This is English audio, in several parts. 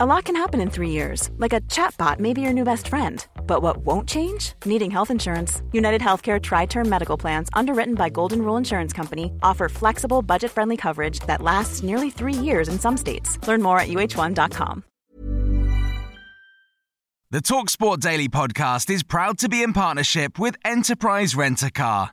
A lot can happen in three years, like a chatbot may be your new best friend. But what won't change? Needing health insurance. United Healthcare Tri Term Medical Plans, underwritten by Golden Rule Insurance Company, offer flexible, budget friendly coverage that lasts nearly three years in some states. Learn more at uh1.com. The Talksport Daily podcast is proud to be in partnership with Enterprise Rent a Car.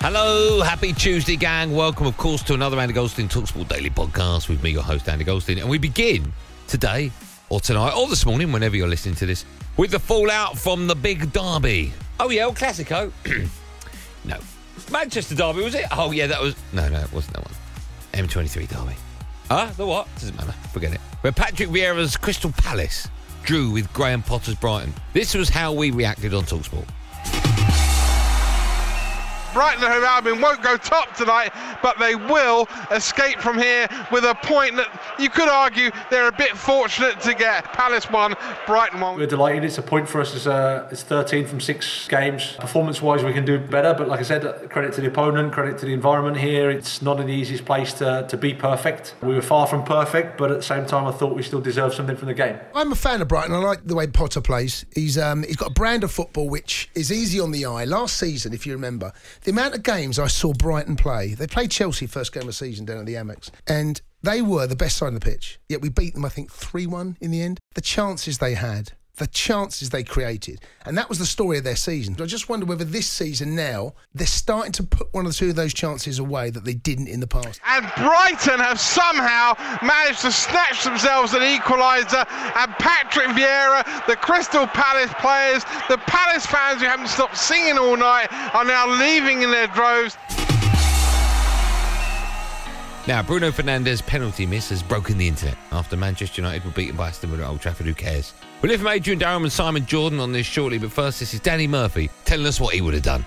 Hello, happy Tuesday, gang. Welcome, of course, to another Andy Goldstein Talksport Daily podcast with me, your host, Andy Goldstein. And we begin today, or tonight, or this morning, whenever you're listening to this, with the fallout from the big derby. Oh, yeah, El Clasico. no. Manchester derby, was it? Oh, yeah, that was. No, no, it wasn't that one. M23 derby. Huh? The what? Doesn't matter. Forget it. Where Patrick Vieira's Crystal Palace drew with Graham Potter's Brighton. This was how we reacted on Talksport. Brighton and Hove Albion won't go top tonight, but they will escape from here with a point that you could argue they're a bit fortunate to get. Palace won, Brighton won. We're delighted. It's a point for us. It's, uh, it's 13 from six games. Performance-wise, we can do better. But like I said, credit to the opponent, credit to the environment here. It's not an easiest place to, to be perfect. We were far from perfect, but at the same time, I thought we still deserved something from the game. I'm a fan of Brighton. I like the way Potter plays. He's um, he's got a brand of football which is easy on the eye. Last season, if you remember, the amount of games I saw Brighton play, they played Chelsea first game of the season down at the Amex, and they were the best side on the pitch. Yet we beat them, I think, 3 1 in the end. The chances they had, the chances they created, and that was the story of their season. I just wonder whether this season now they're starting to put one or two of those chances away that they didn't in the past. And Brighton have somehow managed to snatch themselves an equaliser. And Patrick Vieira, the Crystal Palace players, the Palace fans who haven't stopped singing all night, are now leaving in their droves. Now, Bruno Fernandes' penalty miss has broken the internet after Manchester United were beaten by Aston Villa at Old Trafford. Who cares? We'll hear from Adrian Durham and Simon Jordan on this shortly, but first, this is Danny Murphy telling us what he would have done.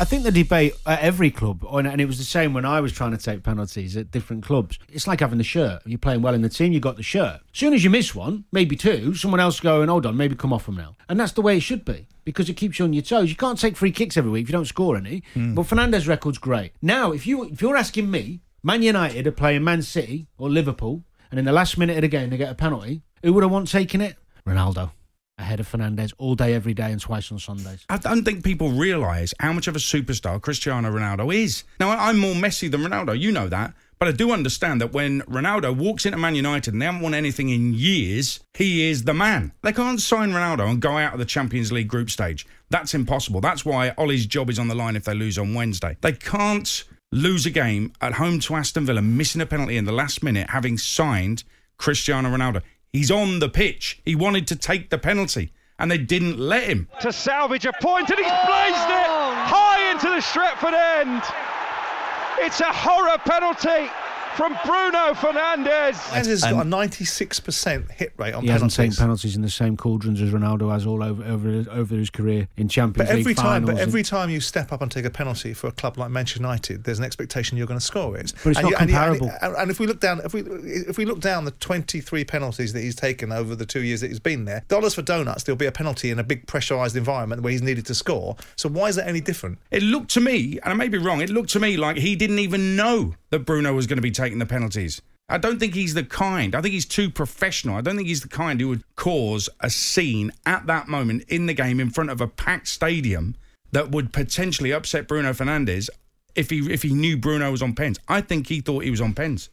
I think the debate at every club, oh, and it was the same when I was trying to take penalties at different clubs. It's like having the shirt. You're playing well in the team, you got the shirt. As soon as you miss one, maybe two, someone else going, hold on, maybe come off them now. And that's the way it should be because it keeps you on your toes. You can't take free kicks every week if you don't score any. Hmm. But Fernandes' record's great. Now, if you if you're asking me, Man United are playing Man City or Liverpool, and in the last minute of the game they get a penalty, who would have want taking it? Ronaldo. Ahead of Fernandes all day, every day, and twice on Sundays. I don't think people realise how much of a superstar Cristiano Ronaldo is. Now, I- I'm more Messi than Ronaldo, you know that. But I do understand that when Ronaldo walks into Man United and they haven't won anything in years, he is the man. They can't sign Ronaldo and go out of the Champions League group stage. That's impossible. That's why Ole's job is on the line if they lose on Wednesday. They can't lose a game at home to Aston Villa, missing a penalty in the last minute, having signed Cristiano Ronaldo. He's on the pitch. He wanted to take the penalty, and they didn't let him. to salvage a point, and he's blazed it high into the Stretford end. It's a horror penalty from Bruno Fernandes. Fernandes has got a 96% hit rate on He hasn't taken penalties. penalties in the same cauldrons as Ronaldo has all over over, over his career in Champions But League every time, finals. but and- every time you step up and take a penalty for a club like Manchester United, there's an expectation you're going to score it. But it's and not and comparable. And, and if we look down, if we if we look down the 23 penalties that he's taken over the two years that he's been there, dollars for donuts, there'll be a penalty in a big pressurised environment where he's needed to score. So why is that any different? It looked to me, and I may be wrong, it looked to me like he didn't even know that Bruno was going to be taking the penalties. I don't think he's the kind. I think he's too professional. I don't think he's the kind who would cause a scene at that moment in the game in front of a packed stadium that would potentially upset Bruno Fernandes if he if he knew Bruno was on pens. I think he thought he was on pens.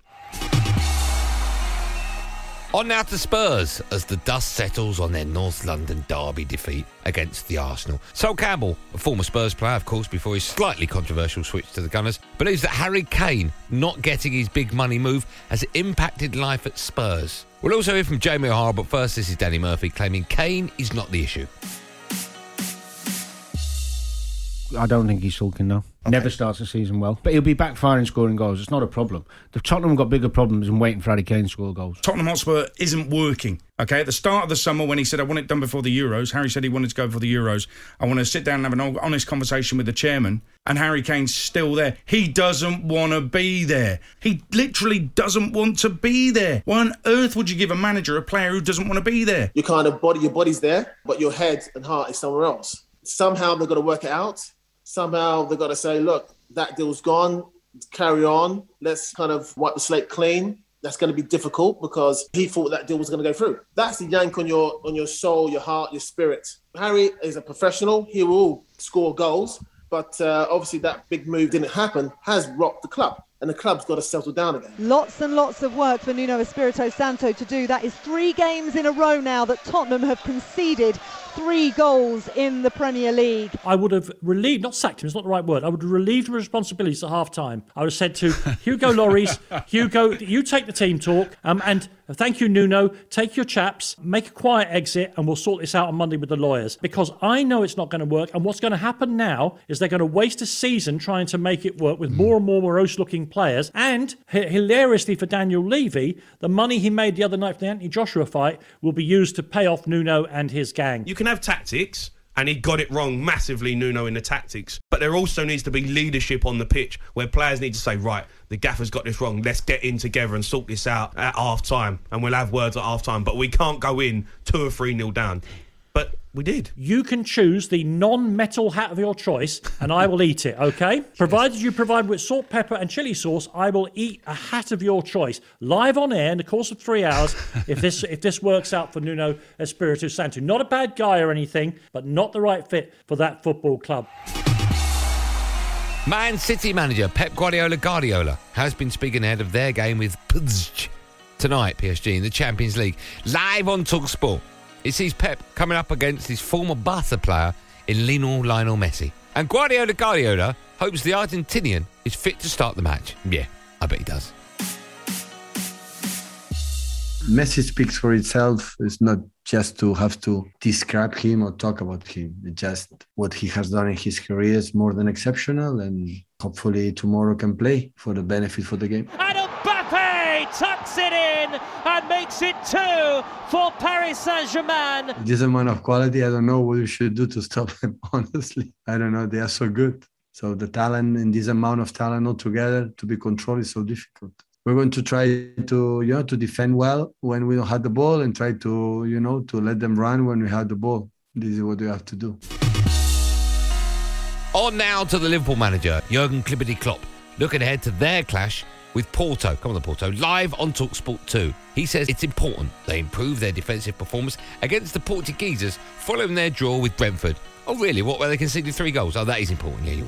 On now to Spurs as the dust settles on their North London derby defeat against the Arsenal. Sol Campbell, a former Spurs player, of course, before his slightly controversial switch to the Gunners, believes that Harry Kane not getting his big money move has impacted life at Spurs. We'll also hear from Jamie O'Hara, but first, this is Danny Murphy claiming Kane is not the issue. I don't think he's sulking though. Never starts the season well, but he'll be back firing, scoring goals. It's not a problem. The Tottenham have got bigger problems than waiting for Harry Kane to score goals. Tottenham Hotspur isn't working. Okay, at the start of the summer, when he said, I want it done before the Euros, Harry said he wanted to go for the Euros. I want to sit down and have an honest conversation with the chairman, and Harry Kane's still there. He doesn't want to be there. He literally doesn't want to be there. Why on earth would you give a manager a player who doesn't want to be there? Your kind of body, your body's there, but your head and heart is somewhere else. Somehow they've got to work it out. Somehow they've got to say, look, that deal's gone, carry on. Let's kind of wipe the slate clean that's going to be difficult because he thought that deal was going to go through. That's the yank on your on your soul, your heart, your spirit. Harry is a professional. He will score goals, but uh, obviously that big move didn't happen. Has rocked the club. And the club's got to settle down again. Lots and lots of work for Nuno Espirito Santo to do. That is three games in a row now that Tottenham have conceded three goals in the Premier League. I would have relieved, not sacked him, it's not the right word. I would have relieved him of responsibilities at half time. I would have said to Hugo Lloris, Hugo, you take the team talk, um, and thank you, Nuno. Take your chaps, make a quiet exit, and we'll sort this out on Monday with the lawyers. Because I know it's not going to work, and what's going to happen now is they're going to waste a season trying to make it work with more and more morose looking players. And h- hilariously for Daniel Levy, the money he made the other night for the Anthony Joshua fight will be used to pay off Nuno and his gang. You can have tactics, and he got it wrong massively, Nuno, in the tactics. But there also needs to be leadership on the pitch where players need to say, right, the gaffer's got this wrong. Let's get in together and sort this out at half time, and we'll have words at half time. But we can't go in two or three nil down. But we did. You can choose the non-metal hat of your choice, and I will eat it. Okay, provided you provide with salt, pepper, and chili sauce, I will eat a hat of your choice live on air in the course of three hours. if this if this works out for Nuno Espirito Santo, not a bad guy or anything, but not the right fit for that football club. Man City manager Pep Guardiola Guardiola has been speaking ahead of their game with PSG tonight, PSG in the Champions League, live on Talksport. It sees Pep coming up against his former Barca player in Lionel Lionel Messi. And Guardiola Guardiola hopes the Argentinian is fit to start the match. Yeah, I bet he does. Messi speaks for itself. It's not just to have to describe him or talk about him. It's just what he has done in his career is more than exceptional, and hopefully tomorrow can play for the benefit for the game. And Mbappe tucks it in and makes it two for Paris Saint-Germain. This amount of quality, I don't know what you should do to stop them. Honestly, I don't know. They are so good. So the talent and this amount of talent all together to be controlled is so difficult we're going to try to you know to defend well when we don't have the ball and try to you know to let them run when we have the ball this is what we have to do on now to the liverpool manager jurgen klippity klopp looking ahead to their clash with Porto. Come on, Porto. Live on Talksport 2. He says it's important they improve their defensive performance against the Portuguesers following their draw with Brentford. Oh, really? What, where they conceded three goals? Oh, that is important. Yeah, you're.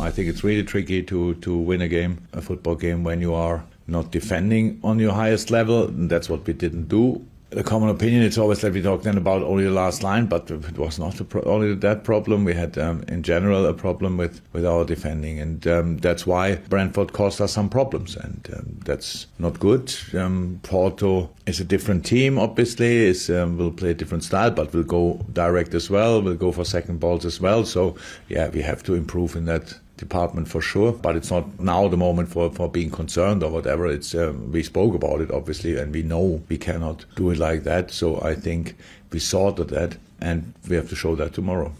I think it's really tricky to, to win a game, a football game, when you are not defending on your highest level. That's what we didn't do. The common opinion, it's always that we talk then about only the last line, but it was not pro- only that problem. We had, um, in general, a problem with, with our defending. And um, that's why Brentford caused us some problems. And um, that's not good. Um, Porto is a different team, obviously, is, um, will play a different style, but will go direct as well, will go for second balls as well. So, yeah, we have to improve in that department for sure, but it's not now the moment for, for being concerned or whatever. It's um, we spoke about it obviously, and we know we cannot do it like that. So I think we sorted that, and we have to show that tomorrow.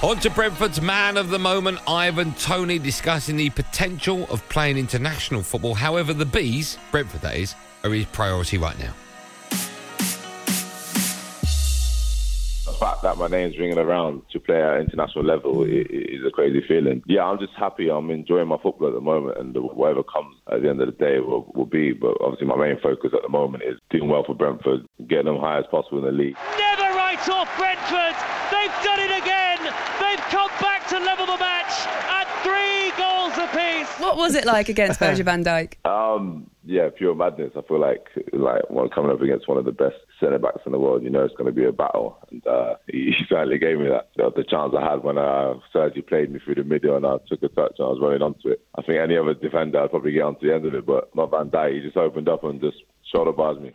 On to Brentford's man of the moment, Ivan Toney, discussing the potential of playing international football. However, the Bees, Brentford that is, are his priority right now. Fact that my name's ringing around to play at international level is a crazy feeling. Yeah, I'm just happy. I'm enjoying my football at the moment, and whatever comes at the end of the day will, will be. But obviously, my main focus at the moment is doing well for Brentford, getting them high as possible in the league. Never write off Brentford. They've done it again. They've come back to level the match at three goals apiece. What was it like against Virgil van Dijk? Um, yeah, pure madness. I feel like like when coming up against one of the best centre backs in the world, you know it's going to be a battle, and uh, he, he certainly gave me that. The chance I had when uh, Sergi played me through the middle and I took a touch and I was running onto it. I think any other defender I'd probably get onto the end of it, but not Van Dijk. He just opened up and just shoulder bars me.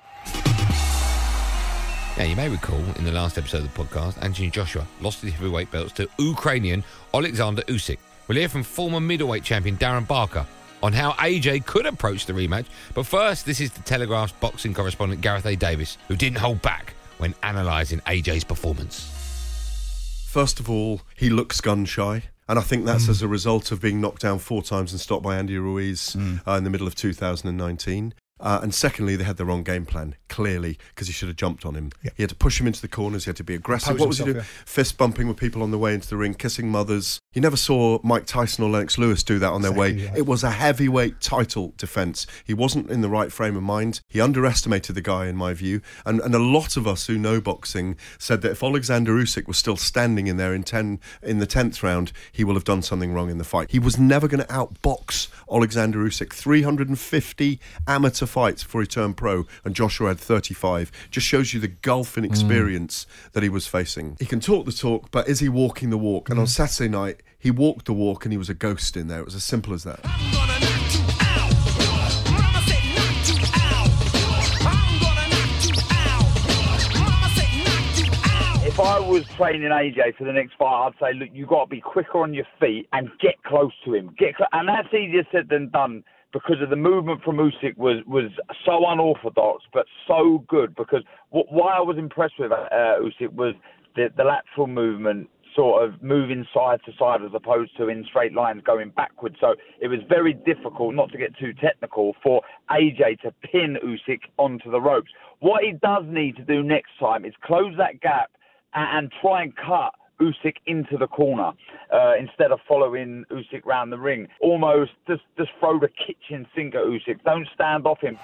Now, you may recall in the last episode of the podcast, Anthony Joshua lost his heavyweight belts to Ukrainian Alexander Usyk. We'll hear from former middleweight champion Darren Barker on how AJ could approach the rematch. But first, this is the Telegraph's boxing correspondent Gareth A. Davis, who didn't hold back when analysing AJ's performance. First of all, he looks gun shy. And I think that's as a result of being knocked down four times and stopped by Andy Ruiz uh, in the middle of 2019. Uh, and secondly, they had the wrong game plan, clearly, because he should have jumped on him. He had to push him into the corners, he had to be aggressive. Impose what was he himself, doing? Fist bumping with people on the way into the ring, kissing mothers. You never saw Mike Tyson or Lennox Lewis do that on their way. Exactly right. It was a heavyweight title defence. He wasn't in the right frame of mind. He underestimated the guy, in my view. And, and a lot of us who know boxing said that if Alexander Usyk was still standing in there in ten in the tenth round, he will have done something wrong in the fight. He was never going to outbox Alexander Usyk. 350 amateur fights before he turned pro, and Joshua had 35. Just shows you the gulf in mm. experience that he was facing. He can talk the talk, but is he walking the walk? And on mm. Saturday night, he walked the walk, and he was a ghost in there. It was as simple as that. If I was training AJ for the next fight, I'd say, look, you've got to be quicker on your feet and get close to him. Get cl- and that's easier said than done because of the movement from Usyk was was so unorthodox but so good. Because what, why I was impressed with uh, Usyk was the, the lateral movement, sort of moving side to side as opposed to in straight lines going backwards. So it was very difficult, not to get too technical, for AJ to pin Usyk onto the ropes. What he does need to do next time is close that gap and, and try and cut Usyk into the corner uh, instead of following Usyk round the ring. Almost just just throw the kitchen sink at Usyk. Don't stand off him.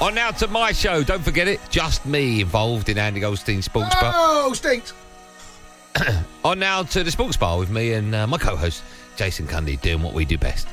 On now to my show. Don't forget it. Just me involved in Andy Goldstein's Sports Bar. Oh, stinks. On now to the Sports Bar with me and uh, my co-host Jason Cundy doing what we do best.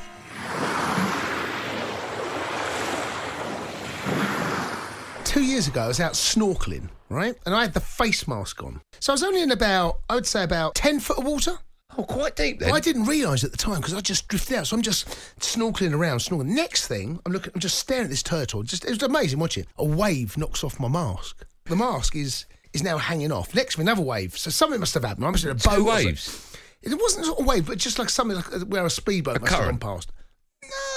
Two years ago, I was out snorkeling, right? And I had the face mask on. So I was only in about, I would say, about 10 foot of water. Oh, quite deep then. I didn't realise at the time because I just drifted out. So I'm just snorkeling around, snorkeling. Next thing, I'm looking, I'm just staring at this turtle. Just, it was amazing watching. A wave knocks off my mask. The mask is is now hanging off. Next, to me, another wave. So something must have happened. I must have been a Two boat. or something. waves? It wasn't sort of wave, but just like something like uh, where a speedboat must have gone past.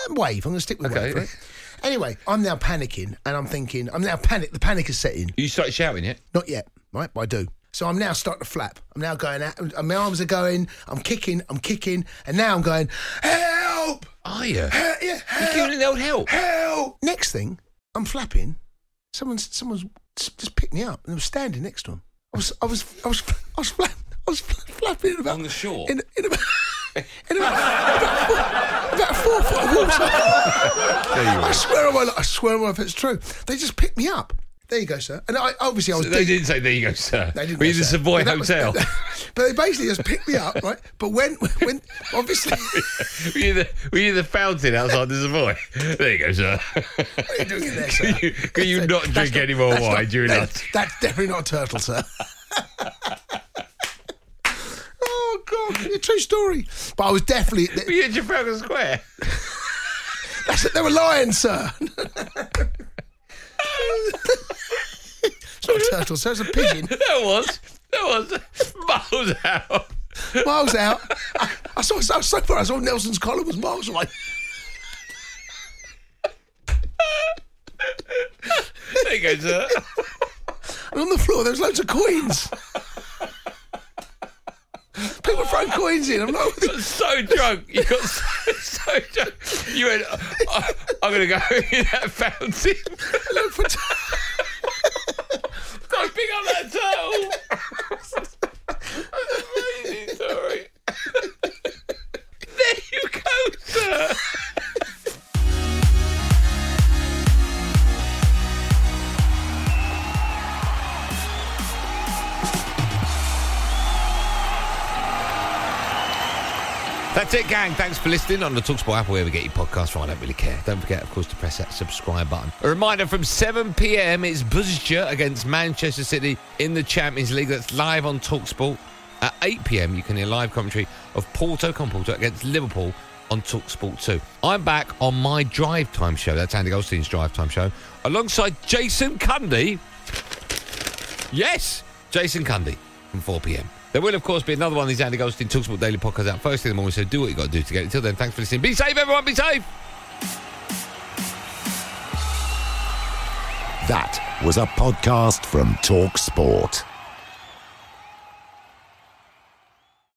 Nah, wave. I'm going to stick with Okay. wave. Right? Anyway, I'm now panicking, and I'm thinking, I'm now panic. The panic is setting. You started shouting yet? Not yet, right? But I do. So I'm now starting to flap. I'm now going out. and My arms are going. I'm kicking. I'm kicking, and now I'm going. Help! Are you? He- yeah, help! You're giving the old help. Help! Next thing, I'm flapping. Someone's someone's just picked me up, and I was standing next to him. I was I was I was I was flapping. I was flapping in about on the shore. in, in about about, about, about four foot of water. I swear on my li- I swear on my life it's true. They just picked me up. There you go, sir. And I obviously I was. So they deep- didn't say, there you go, sir. They didn't Were you the. Savoy But that was- Hotel? but they basically just picked me up, right? But when when obviously were, you the, were you the fountain outside the Savoy? There you go, sir. What are you doing in there, sir? Can you, can you not drink not- any more wine not- during that's, that? That's definitely not a turtle, sir. A true story. But I was definitely. Were you at Trafalgar Square? That's it. They were lying, sir. it's not a turtle, sir. It's a pigeon. that was. That was miles out. Miles out. I, I saw. I was so far. I saw Nelson's Column was miles away. There you go, sir. And on the floor, there was loads of coins. Throwing coins in. I'm You so drunk. You got so, so drunk. You went, "Oh, I'm going to go in that fountain. look for. Go That's it, gang. Thanks for listening on the Talksport app, wherever you get your podcast from. I don't really care. Don't forget, of course, to press that subscribe button. A reminder from 7 p.m. It's Buzzer against Manchester City in the Champions League. That's live on Talksport. At 8 pm, you can hear live commentary of Porto con Porto against Liverpool on Talksport 2. I'm back on my drive time show. That's Andy Goldstein's drive time show. Alongside Jason Cundy. Yes, Jason Cundy from 4 pm. There will, of course, be another one of these Andy Goldstein Talksport Daily podcasts out first in the morning, so do what you got to do to get it. Until then, thanks for listening. Be safe, everyone. Be safe. That was a podcast from Talk Sport.